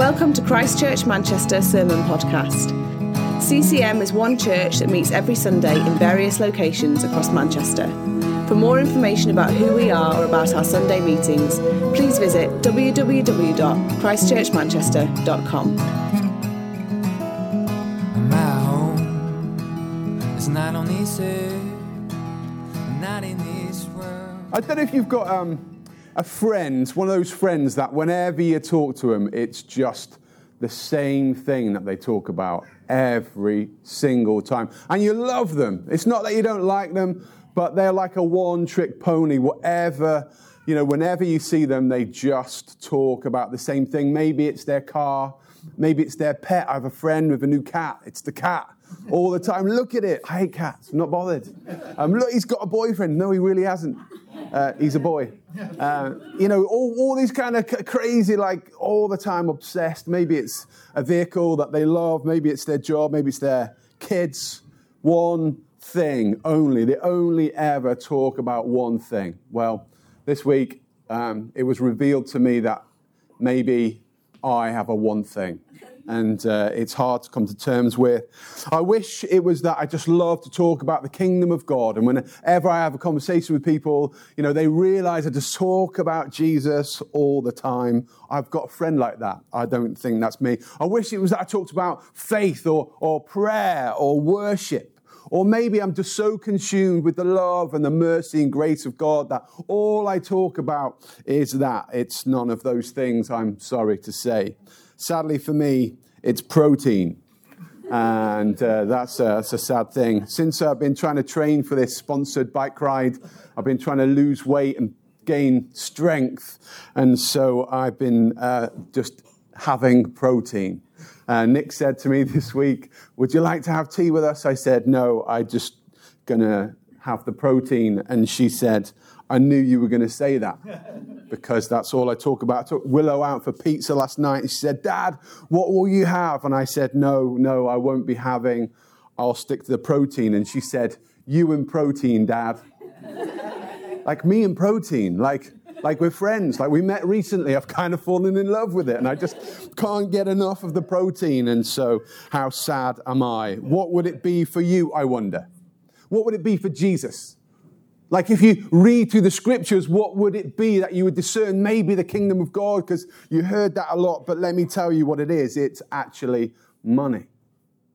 Welcome to Christchurch Manchester Sermon Podcast. CCM is one church that meets every Sunday in various locations across Manchester. For more information about who we are or about our Sunday meetings, please visit www.christchurchmanchester.com. My home is not on this earth, not in this world. I don't know if you've got um, a friend, one of those friends that whenever you talk to them, it's just the same thing that they talk about every single time. And you love them. It's not that you don't like them, but they're like a one trick pony. Whatever, you know, whenever you see them, they just talk about the same thing. Maybe it's their car, maybe it's their pet. I have a friend with a new cat, it's the cat. All the time, look at it. I hate cats. I'm not bothered. Um, look, he's got a boyfriend. No, he really hasn't. Uh, he's a boy. Uh, you know, all, all these kind of c- crazy, like all the time obsessed. Maybe it's a vehicle that they love. Maybe it's their job. Maybe it's their kids. One thing only. They only ever talk about one thing. Well, this week um, it was revealed to me that maybe I have a one thing. And uh, it's hard to come to terms with. I wish it was that I just love to talk about the kingdom of God. And whenever I have a conversation with people, you know, they realize I just talk about Jesus all the time. I've got a friend like that. I don't think that's me. I wish it was that I talked about faith or, or prayer or worship. Or maybe I'm just so consumed with the love and the mercy and grace of God that all I talk about is that. It's none of those things, I'm sorry to say. Sadly for me, it's protein. And uh, that's, a, that's a sad thing. Since I've been trying to train for this sponsored bike ride, I've been trying to lose weight and gain strength. And so I've been uh, just having protein. Uh, Nick said to me this week, Would you like to have tea with us? I said, No, I just going to have the protein. And she said, I knew you were going to say that because that's all I talk about. I took Willow out for pizza last night. And she said, Dad, what will you have? And I said, No, no, I won't be having. I'll stick to the protein. And she said, You and protein, Dad. like me and protein. Like, like we're friends. Like we met recently. I've kind of fallen in love with it. And I just can't get enough of the protein. And so, how sad am I? What would it be for you, I wonder? What would it be for Jesus? Like if you read through the scriptures, what would it be that you would discern maybe the kingdom of God? Because you heard that a lot, but let me tell you what it is. It's actually money.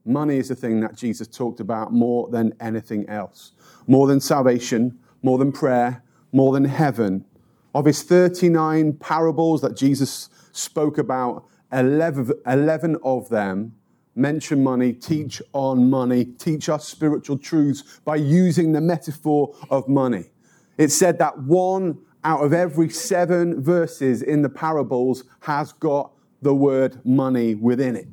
Money is the thing that Jesus talked about more than anything else. More than salvation, more than prayer, more than heaven. Of his 39 parables that Jesus spoke about, 11, 11 of them mention money, teach on money, teach us spiritual truths by using the metaphor of money. It said that one out of every seven verses in the parables has got the word money within it.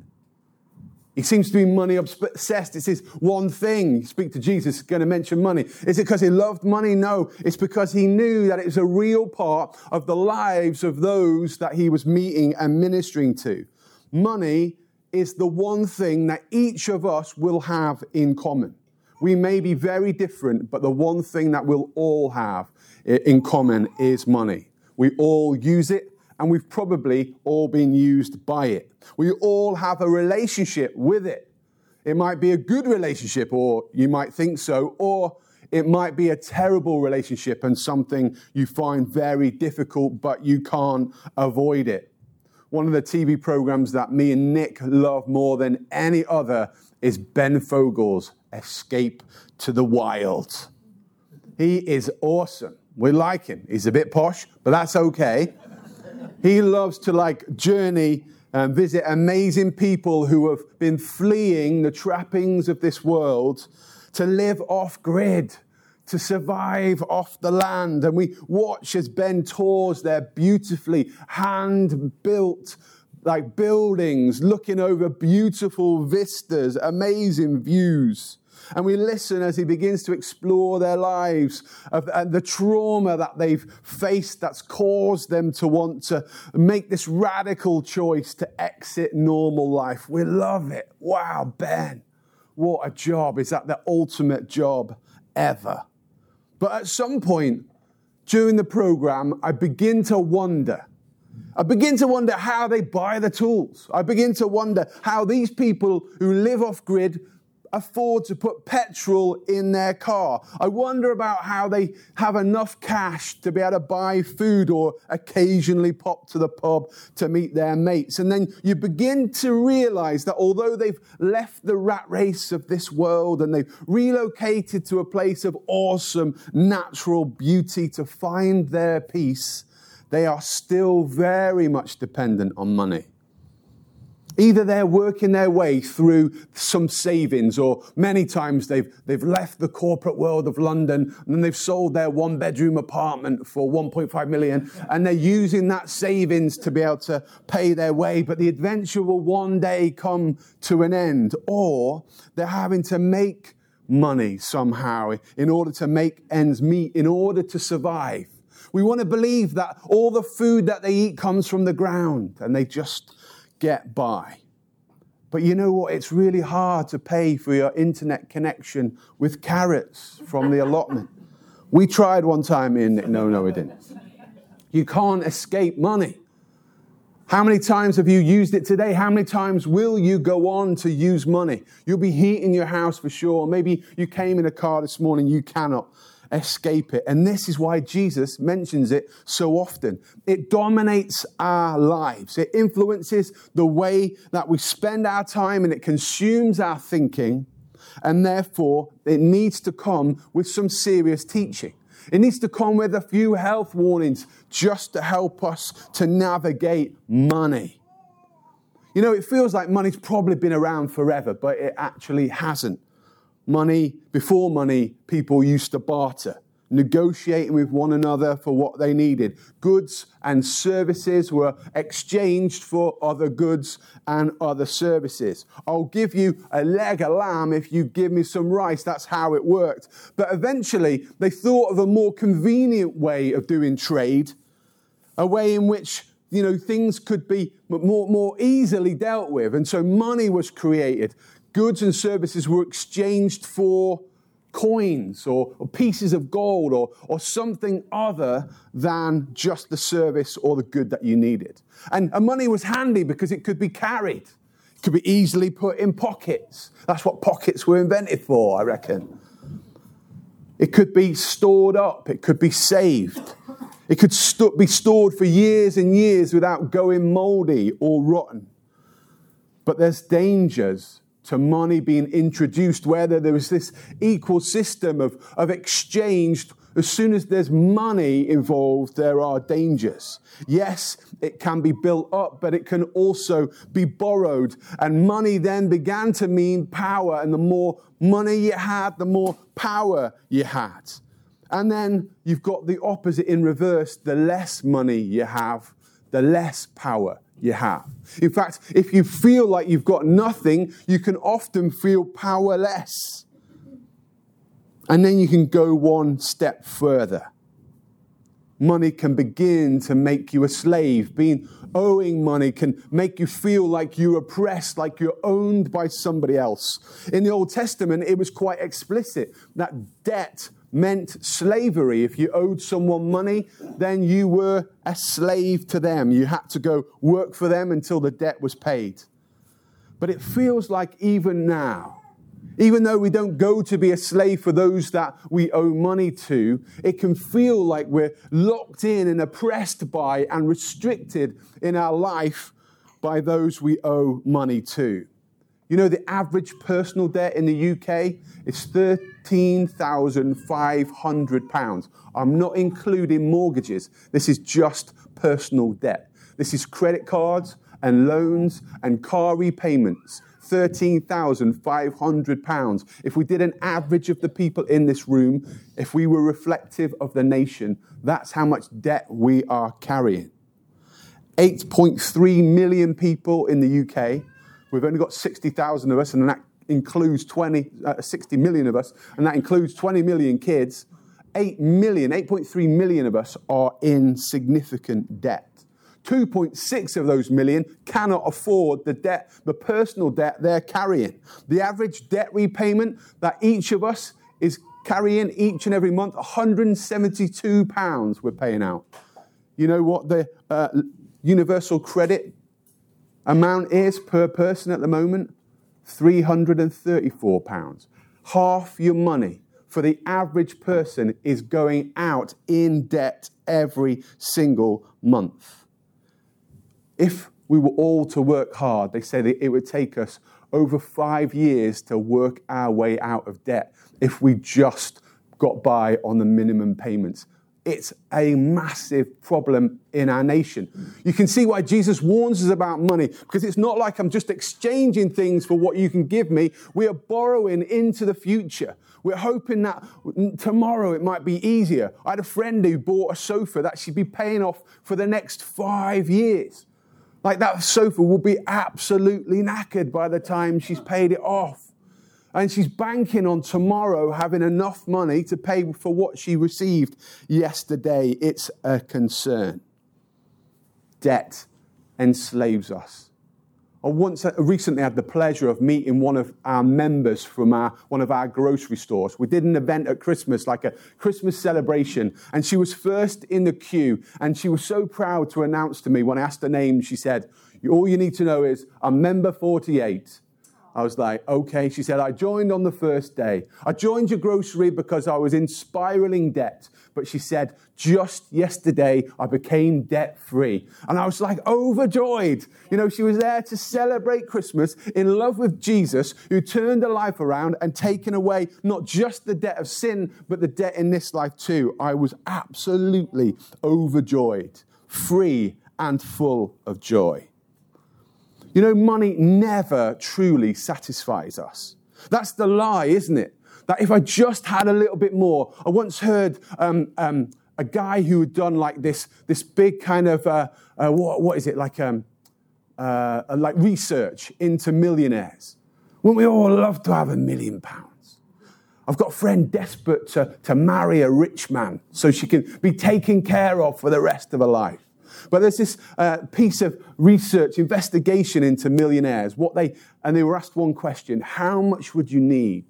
He seems to be money obsessed. It's his one thing. You speak to Jesus, going to mention money. Is it because he loved money? No. It's because he knew that it was a real part of the lives of those that he was meeting and ministering to. Money is the one thing that each of us will have in common. We may be very different, but the one thing that we'll all have in common is money. We all use it, and we've probably all been used by it. We all have a relationship with it. It might be a good relationship, or you might think so, or it might be a terrible relationship and something you find very difficult, but you can't avoid it. One of the TV programs that me and Nick love more than any other is Ben Fogle's Escape to the Wild. He is awesome. We like him. He's a bit posh, but that's okay. He loves to like journey and visit amazing people who have been fleeing the trappings of this world to live off grid, to survive off the land. And we watch as Ben tours their beautifully hand built like buildings, looking over beautiful vistas, amazing views. And we listen as he begins to explore their lives of, and the trauma that they've faced that's caused them to want to make this radical choice to exit normal life. We love it. Wow, Ben, what a job. Is that the ultimate job ever? But at some point during the program, I begin to wonder I begin to wonder how they buy the tools. I begin to wonder how these people who live off grid afford to put petrol in their car. I wonder about how they have enough cash to be able to buy food or occasionally pop to the pub to meet their mates. And then you begin to realize that although they've left the rat race of this world and they've relocated to a place of awesome natural beauty to find their peace, they are still very much dependent on money. Either they're working their way through some savings, or many times they've, they've left the corporate world of London and then they've sold their one bedroom apartment for 1.5 million and they're using that savings to be able to pay their way. But the adventure will one day come to an end, or they're having to make money somehow in order to make ends meet, in order to survive. We want to believe that all the food that they eat comes from the ground and they just get by. But you know what? It's really hard to pay for your internet connection with carrots from the allotment. We tried one time in, no, no, we didn't. You can't escape money. How many times have you used it today? How many times will you go on to use money? You'll be heating your house for sure. Maybe you came in a car this morning, you cannot escape it. And this is why Jesus mentions it so often. It dominates our lives, it influences the way that we spend our time, and it consumes our thinking. And therefore, it needs to come with some serious teaching. It needs to come with a few health warnings just to help us to navigate money. You know, it feels like money's probably been around forever, but it actually hasn't. Money, before money, people used to barter, negotiating with one another for what they needed. Goods and services were exchanged for other goods and other services. I'll give you a leg of lamb if you give me some rice. That's how it worked. But eventually, they thought of a more convenient way of doing trade, a way in which you know, things could be more, more easily dealt with. And so money was created goods and services were exchanged for coins or, or, pieces of gold or, or something other than just the service or the good that you needed. And, and money was handy because it could be carried, it could be easily put in pockets. That's what pockets were invented for, I reckon. It could be stored up, it could be saved. It could st- be stored for years and years without going moldy or rotten. But there's dangers to money being introduced, whether there was this equal system of, of exchange. As soon as there's money involved, there are dangers. Yes, it can be built up, but it can also be borrowed. And money then began to mean power. And the more money you had, the more power you had. And then you've got the opposite in reverse. The less money you have, the less power you have. In fact, if you feel like you've got nothing, you can often feel powerless. And then you can go one step further. Money can begin to make you a slave. Being owing money can make you feel like you're oppressed, like you're owned by somebody else. In the Old Testament, it was quite explicit that debt meant slavery. If you owed someone money, then you were a slave to them. You had to go work for them until the debt was paid. But it feels like even now, even though we don't go to be a slave for those that we owe money to, it can feel like we're locked in and oppressed by and restricted in our life by those we owe money to. You know, the average personal debt in the UK is £13,500. I'm not including mortgages. This is just personal debt. This is credit cards and loans and car repayments. £13,500. If we did an average of the people in this room, if we were reflective of the nation, that's how much debt we are carrying. 8.3 million people in the UK We've only got 60,000 of us, and that includes 20, uh, 60 million of us, and that includes 20 million kids. 8 million, 8.3 million of us are in significant debt. 2.6 of those million cannot afford the debt, the personal debt they're carrying. The average debt repayment that each of us is carrying each and every month, 172 pounds we're paying out. You know what the uh, universal credit amount is per person at the moment? £334. Half your money for the average person is going out in debt every single month. If we were all to work hard, they say that it would take us over five years to work our way out of debt if we just got by on the minimum payments. It's a massive problem in our nation. You can see why Jesus warns us about money because it's not like I'm just exchanging things for what you can give me. We are borrowing into the future. We're hoping that tomorrow it might be easier. I had a friend who bought a sofa that she'd be paying off for the next five years. Like that sofa will be absolutely knackered by the time she's paid it off. And she's banking on tomorrow having enough money to pay for what she received yesterday. It's a concern. Debt enslaves us. I once uh, recently had the pleasure of meeting one of our members from our, one of our grocery stores. We did an event at Christmas, like a Christmas celebration, and she was first in the queue. And she was so proud to announce to me when I asked her name, she said, All you need to know is I'm member 48. I was like, okay. She said, I joined on the first day. I joined your grocery because I was in spiraling debt. But she said, just yesterday, I became debt free. And I was like overjoyed. You know, she was there to celebrate Christmas in love with Jesus, who turned her life around and taken away not just the debt of sin, but the debt in this life too. I was absolutely overjoyed, free and full of joy. You know, money never truly satisfies us. That's the lie, isn't it? That if I just had a little bit more, I once heard um, um, a guy who had done like this, this big kind of, uh, uh, what, what is it, like, um, uh, like research into millionaires. Wouldn't we all love to have a million pounds? I've got a friend desperate to, to marry a rich man so she can be taken care of for the rest of her life. But there's this uh, piece of research, investigation into millionaires. What they and they were asked one question: How much would you need?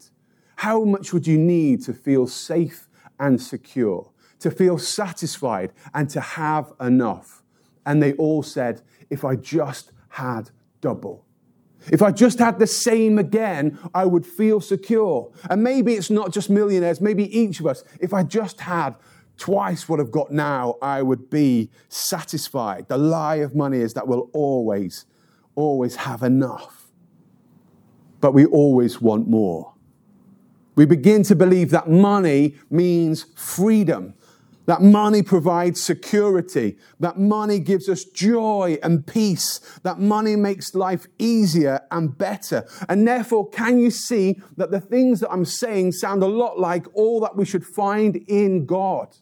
How much would you need to feel safe and secure, to feel satisfied, and to have enough? And they all said, "If I just had double." If I just had the same again, I would feel secure. And maybe it's not just millionaires, maybe each of us. If I just had twice what I've got now, I would be satisfied. The lie of money is that we'll always, always have enough. But we always want more. We begin to believe that money means freedom, that money provides security, that money gives us joy and peace, that money makes life easier and better. And therefore, can you see that the things that I'm saying sound a lot like all that we should find in God?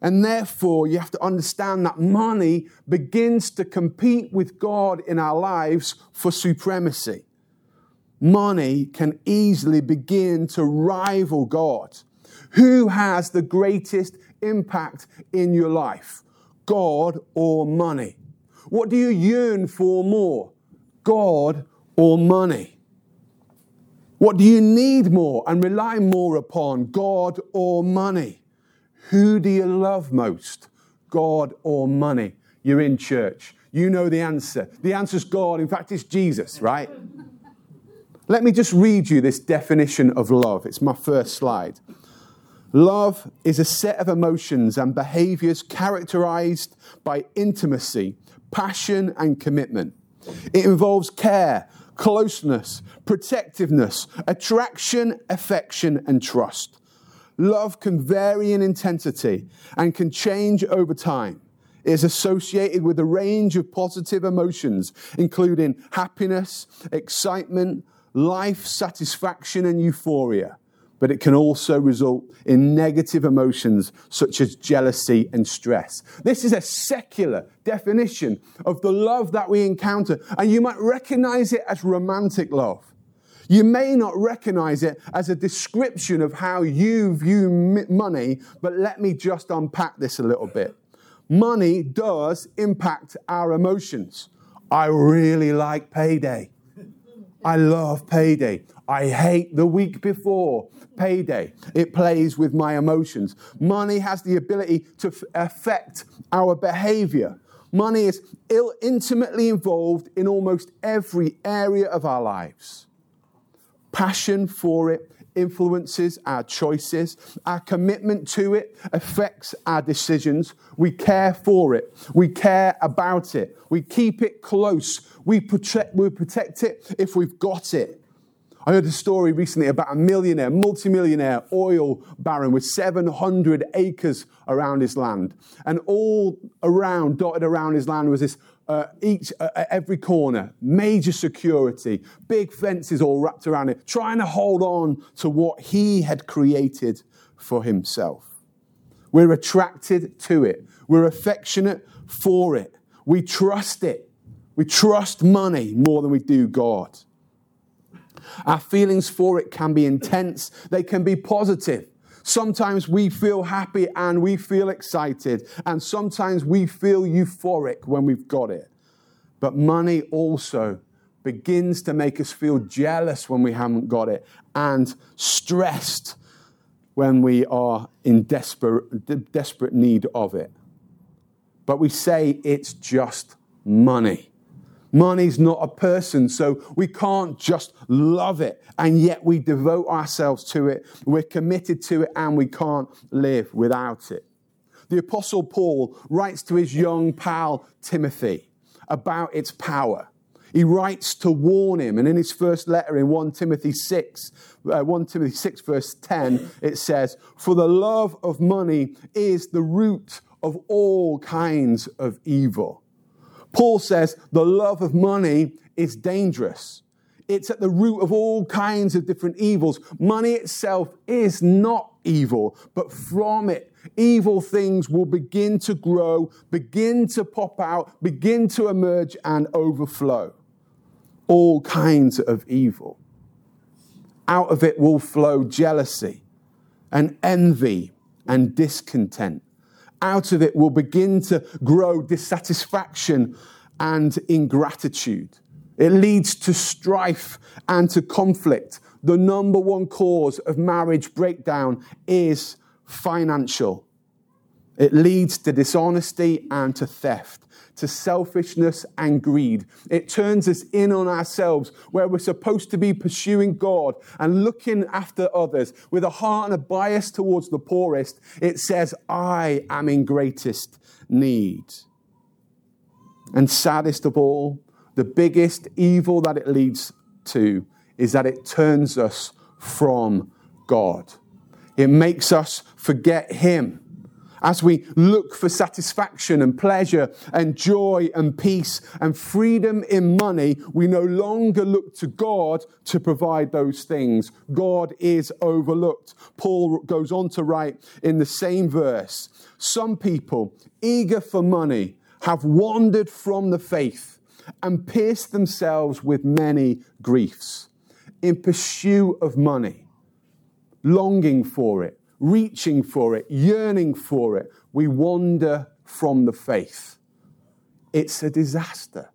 And therefore, you have to understand that money begins to compete with God in our lives for supremacy. Money can easily begin to rival God. Who has the greatest impact in your life? God or money? What do you yearn for more? God or money? What do you need more and rely more upon? God or money? Who do you love most? God or money? You're in church. You know the answer. The answer is God. In fact, it's Jesus, right? Let me just read you this definition of love. It's my first slide. Love is a set of emotions and behaviors characterized by intimacy, passion, and commitment. It involves care, closeness, protectiveness, attraction, affection, and trust. Love can vary in intensity and can change over time. It is associated with a range of positive emotions, including happiness, excitement, life satisfaction, and euphoria. But it can also result in negative emotions such as jealousy and stress. This is a secular definition of the love that we encounter, and you might recognize it as romantic love. You may not recognize it as a description of how you view money, but let me just unpack this a little bit. Money does impact our emotions. I really like payday. I love payday. I hate the week before payday. It plays with my emotions. Money has the ability to f- affect our behavior. Money is ill, intimately involved in almost every area of our lives. Passion for it influences our choices. Our commitment to it affects our decisions. We care for it. We care about it. We keep it close. We protect, we protect it if we've got it. I heard a story recently about a millionaire, multimillionaire oil baron with 700 acres around his land. And all around, dotted around his land, was this uh, each uh, every corner, major security, big fences all wrapped around it, trying to hold on to what he had created for himself. We're attracted to it. We're affectionate for it. We trust it. We trust money more than we do God. Our feelings for it can be intense, they can be positive. Sometimes we feel happy and we feel excited, and sometimes we feel euphoric when we've got it. But money also begins to make us feel jealous when we haven't got it and stressed when we are in desperate, desperate need of it. But we say it's just money. Money's not a person, so we can't just love it, and yet we devote ourselves to it. We're committed to it, and we can't live without it. The Apostle Paul writes to his young pal Timothy about its power. He writes to warn him, and in his first letter in 1 Timothy 6, uh, 1 Timothy 6, verse 10, it says, For the love of money is the root of all kinds of evil. Paul says the love of money is dangerous. It's at the root of all kinds of different evils. Money itself is not evil, but from it, evil things will begin to grow, begin to pop out, begin to emerge and overflow. All kinds of evil. Out of it will flow jealousy and envy and discontent out of it will begin to grow dissatisfaction and ingratitude. It leads to strife and to conflict. The number one cause of marriage breakdown is financial. It leads to dishonesty and to theft to selfishness and greed. It turns us in on ourselves where we're supposed to be pursuing God and looking after others with a heart and a bias towards the poorest. It says, I am in greatest need. And saddest of all, the biggest evil that it leads to is that it turns us from God. It makes us forget Him as we look for satisfaction and pleasure and joy and peace and freedom in money, we no longer look to God to provide those things. God is overlooked. Paul goes on to write in the same verse Some people, eager for money, have wandered from the faith and pierced themselves with many griefs in pursuit of money, longing for it reaching for it, yearning for it, we wander from the faith. It's a disaster.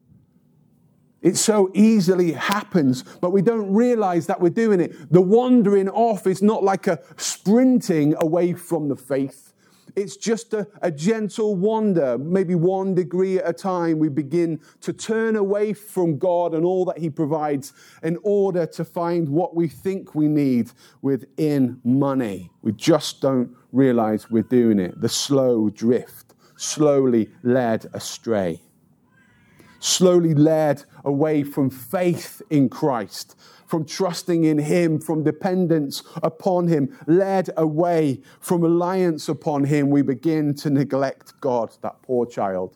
It so easily happens, but we don't realize that we're doing it. The wandering off is not like a sprinting away from the faith. It's just a, a, gentle wander, maybe one degree at a time. We begin to turn away from God and all that He provides in order to find what we think we need within money. We just don't realize we're doing it. The slow drift, slowly led astray, slowly led away from faith in Christ from trusting in Him, from dependence upon Him, led away from reliance upon Him, we begin to neglect God, that poor child.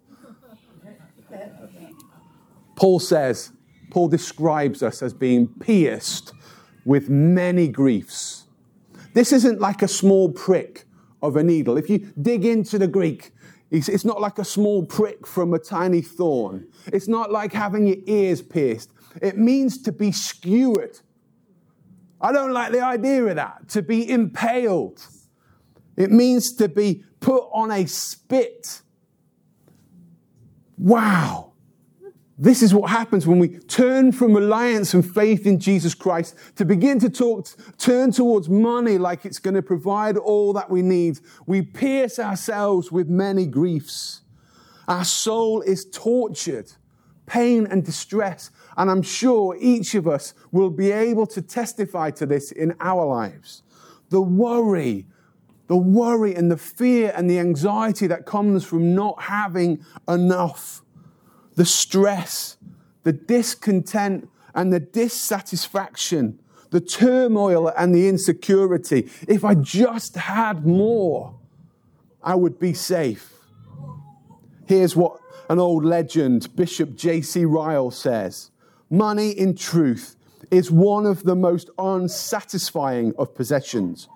Paul says, Paul describes us as being pierced with many griefs. This isn't like a small prick of a needle. If you dig into the Greek, it's not like a small prick from a tiny thorn. It's not like having your ears pierced. It means to be skewered. I don't like the idea of that, to be impaled. It means to be put on a spit. Wow. This is what happens when we turn from reliance and faith in Jesus Christ to begin to talk, turn towards money like it's going to provide all that we need. We pierce ourselves with many griefs. Our soul is tortured, pain and distress. And I'm sure each of us will be able to testify to this in our lives. The worry, the worry and the fear and the anxiety that comes from not having enough, the stress, the discontent and the dissatisfaction, the turmoil and the insecurity. If I just had more, I would be safe. Here's what an old legend, Bishop J.C. Ryle, says Money, in truth, is one of the most unsatisfying of possessions.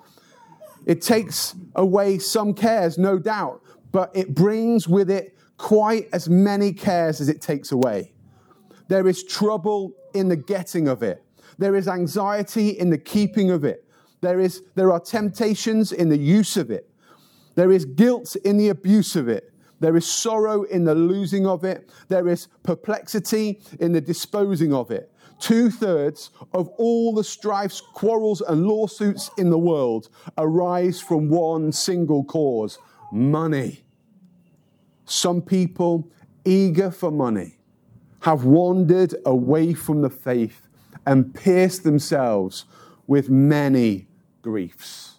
It takes away some cares, no doubt, but it brings with it quite as many cares as it takes away. There is trouble in the getting of it. There is anxiety in the keeping of it. There, is, there are temptations in the use of it. There is guilt in the abuse of it. There is sorrow in the losing of it. There is perplexity in the disposing of it. Two thirds of all the strifes, quarrels, and lawsuits in the world arise from one single cause money. Some people, eager for money, have wandered away from the faith and pierced themselves with many griefs.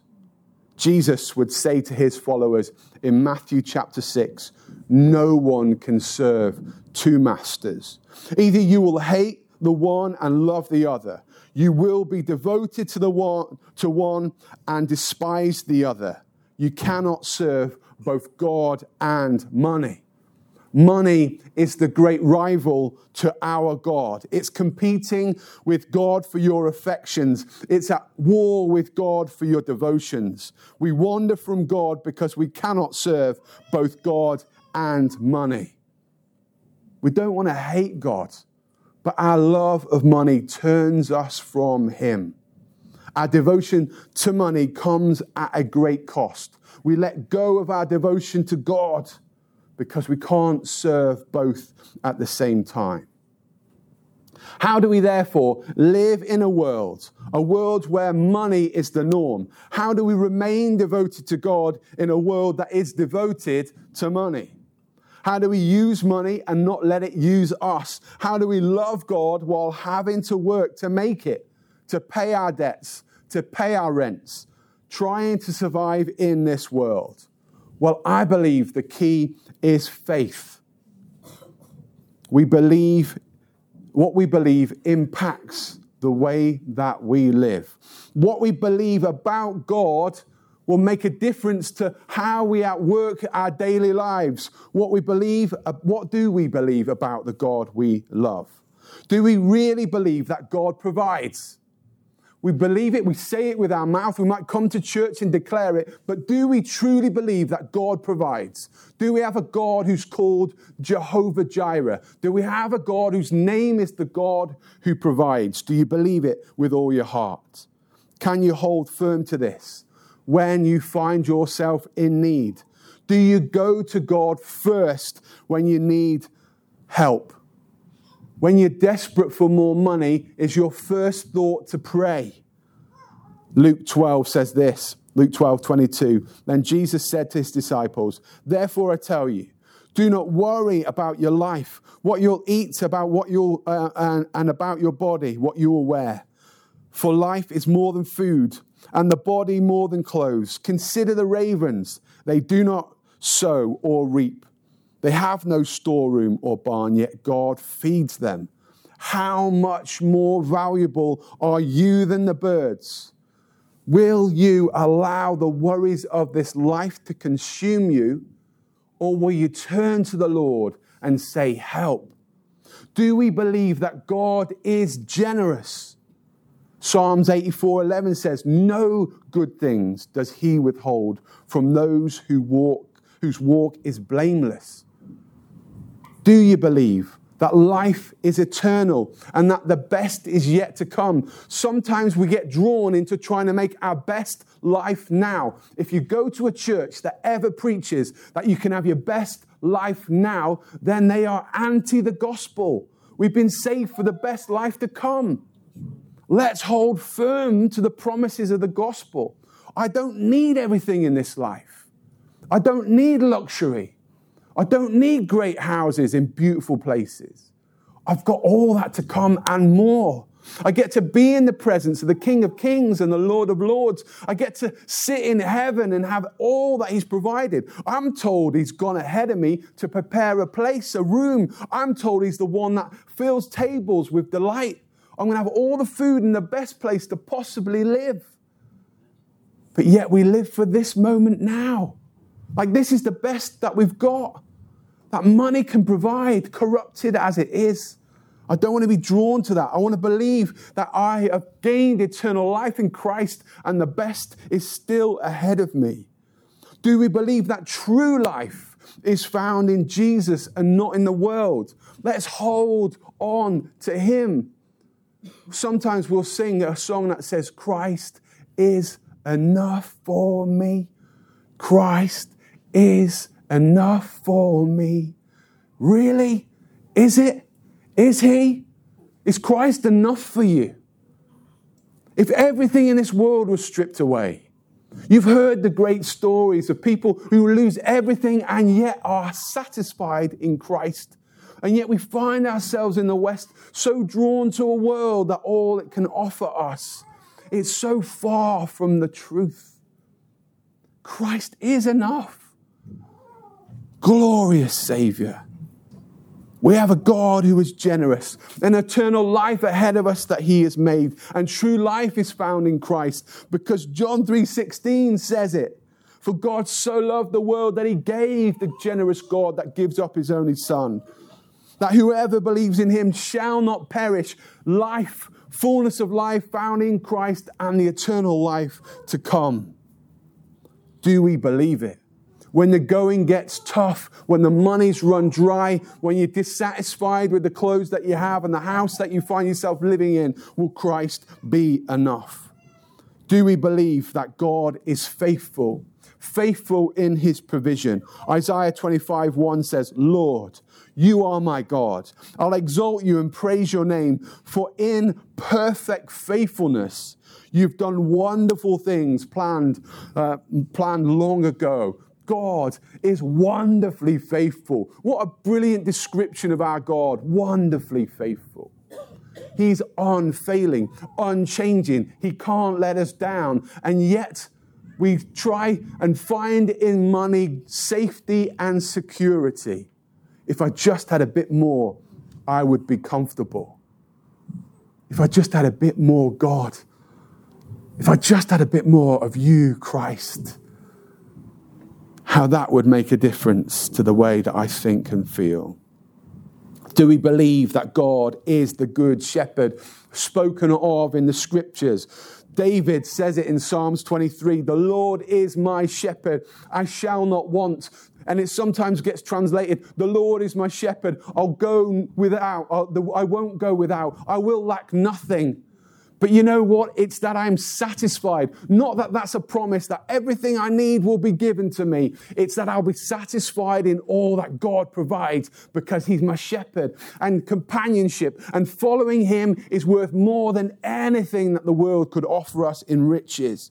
Jesus would say to his followers in Matthew chapter 6 No one can serve two masters. Either you will hate the one and love the other, you will be devoted to, the one, to one and despise the other. You cannot serve both God and money. Money is the great rival to our God. It's competing with God for your affections. It's at war with God for your devotions. We wander from God because we cannot serve both God and money. We don't want to hate God, but our love of money turns us from Him. Our devotion to money comes at a great cost. We let go of our devotion to God because we can't serve both at the same time. How do we therefore live in a world, a world where money is the norm? How do we remain devoted to God in a world that is devoted to money? How do we use money and not let it use us? How do we love God while having to work to make it, to pay our debts, to pay our rents, trying to survive in this world? Well, I believe the key is faith. We believe, what we believe impacts the way that we live. What we believe about God will make a difference to how we outwork our daily lives. What we believe, uh, what do we believe about the God we love? Do we really believe that God provides? We believe it, we say it with our mouth, we might come to church and declare it, but do we truly believe that God provides? Do we have a God who's called Jehovah Jireh? Do we have a God whose name is the God who provides? Do you believe it with all your heart? Can you hold firm to this when you find yourself in need? Do you go to God first when you need help? When you're desperate for more money, is your first thought to pray. Luke 12 says this Luke 12, 22. Then Jesus said to his disciples, Therefore I tell you, do not worry about your life, what you'll eat, about what you'll, uh, and, and about your body, what you will wear. For life is more than food, and the body more than clothes. Consider the ravens. They do not sow or reap they have no storeroom or barn, yet God feeds them. How much more valuable are you than the birds? Will you allow the worries of this life to consume you, or will you turn to the Lord and say, Help? Do we believe that God is generous? Psalms 84:11 says, "No good things does he withhold from those who walk whose walk is blameless." Do you believe that life is eternal and that the best is yet to come? Sometimes we get drawn into trying to make our best life now. If you go to a church that ever preaches that you can have your best life now, then they are anti the gospel. We've been saved for the best life to come. Let's hold firm to the promises of the gospel. I don't need everything in this life. I don't need luxury. I don't need great houses in beautiful places. I've got all that to come and more. I get to be in the presence of the King of Kings and the Lord of Lords. I get to sit in heaven and have all that He's provided. I'm told He's gone ahead of me to prepare a place, a room. I'm told He's the one that fills tables with delight. I'm going to have all the food in the best place to possibly live. But yet we live for this moment now. Like this is the best that we've got. That money can provide, corrupted as it is. I don't want to be drawn to that. I want to believe that I have gained eternal life in Christ and the best is still ahead of me. Do we believe that true life is found in Jesus and not in the world? Let's hold on to Him. Sometimes we'll sing a song that says, Christ is enough for me. Christ is enough for me. Really? Is it? Is He? Is Christ enough for you? If everything in this world was stripped away, you've heard the great stories of people who lose everything and yet are satisfied in Christ. And yet we find ourselves in the West so drawn to a world that all it can offer us is so far from the truth. Christ is enough. Glorious Savior. We have a God who is generous, an eternal life ahead of us that he has made, and true life is found in Christ because John 3:16 says it. For God so loved the world that he gave the generous God that gives up his only son, that whoever believes in him shall not perish, life, fullness of life found in Christ and the eternal life to come. Do we believe it? When the going gets tough, when the money's run dry, when you're dissatisfied with the clothes that you have and the house that you find yourself living in, will Christ be enough? Do we believe that God is faithful, faithful in his provision? Isaiah 25 1 says, Lord, you are my God. I'll exalt you and praise your name, for in perfect faithfulness, You've done wonderful things planned, uh, planned long ago. God is wonderfully faithful. What a brilliant description of our God. Wonderfully faithful. He's unfailing, unchanging. He can't let us down. And yet, we try and find in money safety and security. If I just had a bit more, I would be comfortable. If I just had a bit more God, if I just had a bit more of you, Christ, how that would make a difference to the way that I think and feel. Do we believe that God is the good shepherd spoken of in the scriptures? David says it in Psalms 23 The Lord is my shepherd, I shall not want. And it sometimes gets translated, The Lord is my shepherd, I'll go without, I won't go without, I will lack nothing. But you know what? It's that I'm satisfied. Not that that's a promise that everything I need will be given to me. It's that I'll be satisfied in all that God provides because He's my shepherd. And companionship and following Him is worth more than anything that the world could offer us in riches.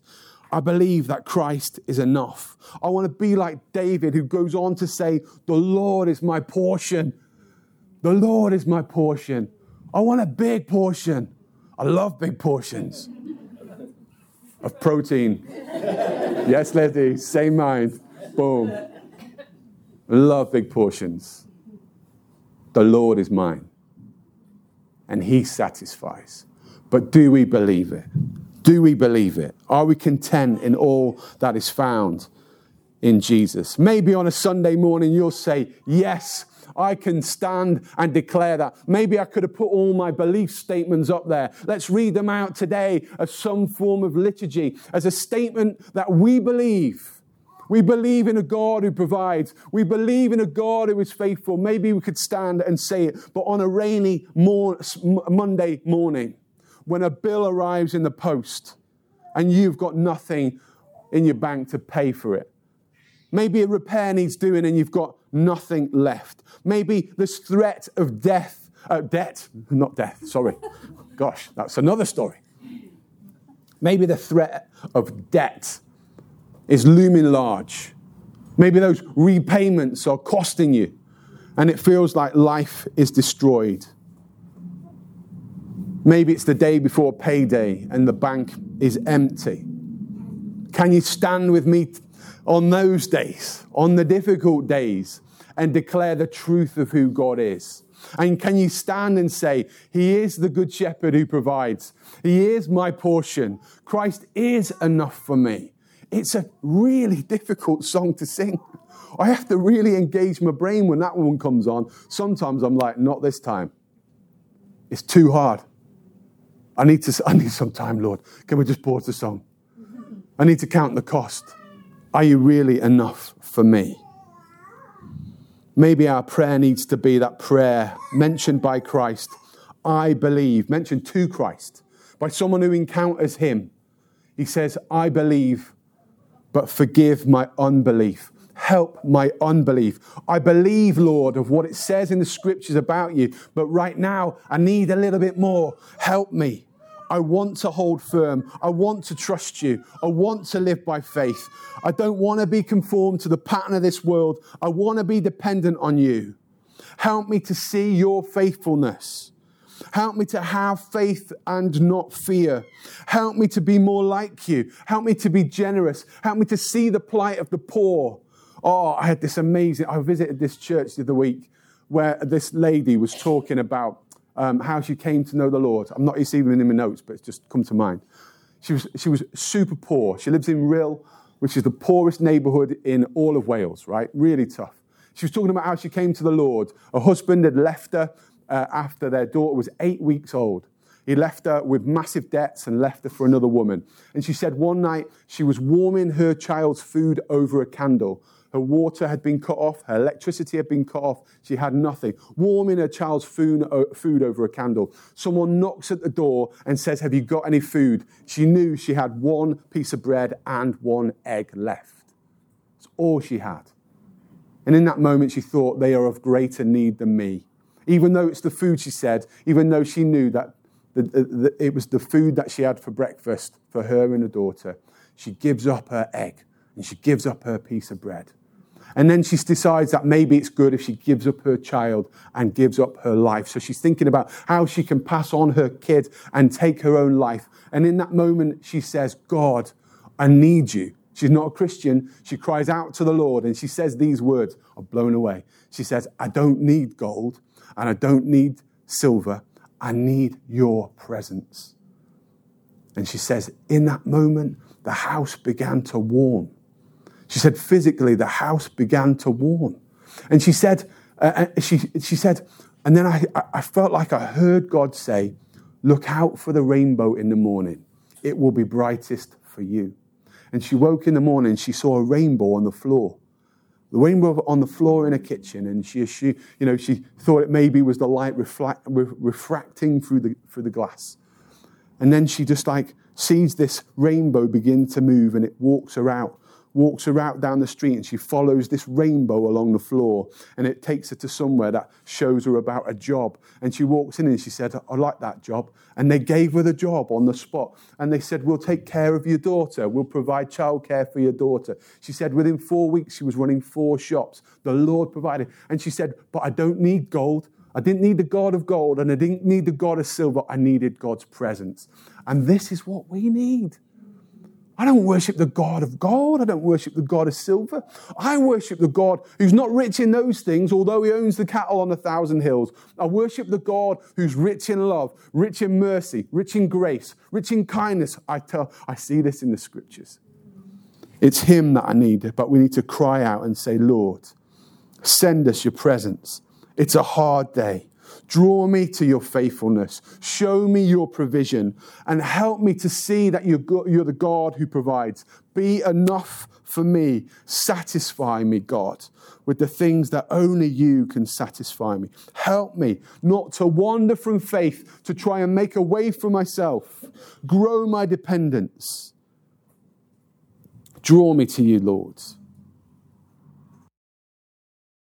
I believe that Christ is enough. I want to be like David, who goes on to say, The Lord is my portion. The Lord is my portion. I want a big portion. I love big portions of protein. yes, Leslie, same mind. Boom. Love big portions. The Lord is mine, and He satisfies. But do we believe it? Do we believe it? Are we content in all that is found in Jesus? Maybe on a Sunday morning you'll say, Yes, I can stand and declare that. Maybe I could have put all my belief statements up there. Let's read them out today as some form of liturgy, as a statement that we believe. We believe in a God who provides. We believe in a God who is faithful. Maybe we could stand and say it, but on a rainy Monday morning, when a bill arrives in the post and you've got nothing in your bank to pay for it. Maybe a repair needs doing and you've got nothing left. Maybe this threat of death, uh, debt, not death, sorry. Gosh, that's another story. Maybe the threat of debt is looming large. Maybe those repayments are costing you and it feels like life is destroyed. Maybe it's the day before payday and the bank is empty. Can you stand with me on those days, on the difficult days, and declare the truth of who God is? And can you stand and say, He is the good shepherd who provides? He is my portion. Christ is enough for me. It's a really difficult song to sing. I have to really engage my brain when that one comes on. Sometimes I'm like, not this time. It's too hard. I need, to, I need some time, Lord. Can we just pause the song? I need to count the cost. Are you really enough for me? Maybe our prayer needs to be that prayer mentioned by Christ. I believe, mentioned to Christ by someone who encounters him. He says, I believe, but forgive my unbelief. Help my unbelief. I believe, Lord, of what it says in the scriptures about you, but right now I need a little bit more. Help me. I want to hold firm. I want to trust you. I want to live by faith. I don't want to be conformed to the pattern of this world. I want to be dependent on you. Help me to see your faithfulness. Help me to have faith and not fear. Help me to be more like you. Help me to be generous. Help me to see the plight of the poor. Oh, I had this amazing, I visited this church the other week where this lady was talking about um, how she came to know the Lord. I'm not them in my notes, but it's just come to mind. She was, she was super poor. She lives in Rhyl, which is the poorest neighborhood in all of Wales, right? Really tough. She was talking about how she came to the Lord. Her husband had left her uh, after their daughter was eight weeks old. He left her with massive debts and left her for another woman. And she said one night she was warming her child's food over a candle her water had been cut off, her electricity had been cut off, she had nothing. Warming her child's food, uh, food over a candle. Someone knocks at the door and says, Have you got any food? She knew she had one piece of bread and one egg left. It's all she had. And in that moment, she thought, They are of greater need than me. Even though it's the food, she said, even though she knew that the, the, it was the food that she had for breakfast for her and her daughter, she gives up her egg and she gives up her piece of bread. And then she decides that maybe it's good if she gives up her child and gives up her life. So she's thinking about how she can pass on her kid and take her own life. And in that moment, she says, God, I need you. She's not a Christian. She cries out to the Lord and she says these words are blown away. She says, I don't need gold and I don't need silver. I need your presence. And she says, in that moment, the house began to warm. She said, physically, the house began to warm. And she said, uh, uh, she, she said, and then I, I felt like I heard God say, Look out for the rainbow in the morning. It will be brightest for you. And she woke in the morning, she saw a rainbow on the floor. The rainbow on the floor in a kitchen, and she, she, you know, she thought it maybe was the light reflect, refracting through the, through the glass. And then she just like sees this rainbow begin to move, and it walks her out walks her out down the street and she follows this rainbow along the floor and it takes her to somewhere that shows her about a job. And she walks in and she said, I like that job. And they gave her the job on the spot. And they said, We'll take care of your daughter. We'll provide childcare for your daughter. She said, Within four weeks, she was running four shops. The Lord provided. And she said, But I don't need gold. I didn't need the God of gold and I didn't need the God of silver. I needed God's presence. And this is what we need. I don't worship the God of gold. I don't worship the God of silver. I worship the God who's not rich in those things, although he owns the cattle on a thousand hills. I worship the God who's rich in love, rich in mercy, rich in grace, rich in kindness. I tell, I see this in the scriptures. It's him that I need, but we need to cry out and say, Lord, send us your presence. It's a hard day. Draw me to your faithfulness. Show me your provision and help me to see that you're, the God who provides. Be enough for me. Satisfy me, God, with the things that only you can satisfy me. Help me not to wander from faith to try and make a way for myself. Grow my dependence. Draw me to you, Lord.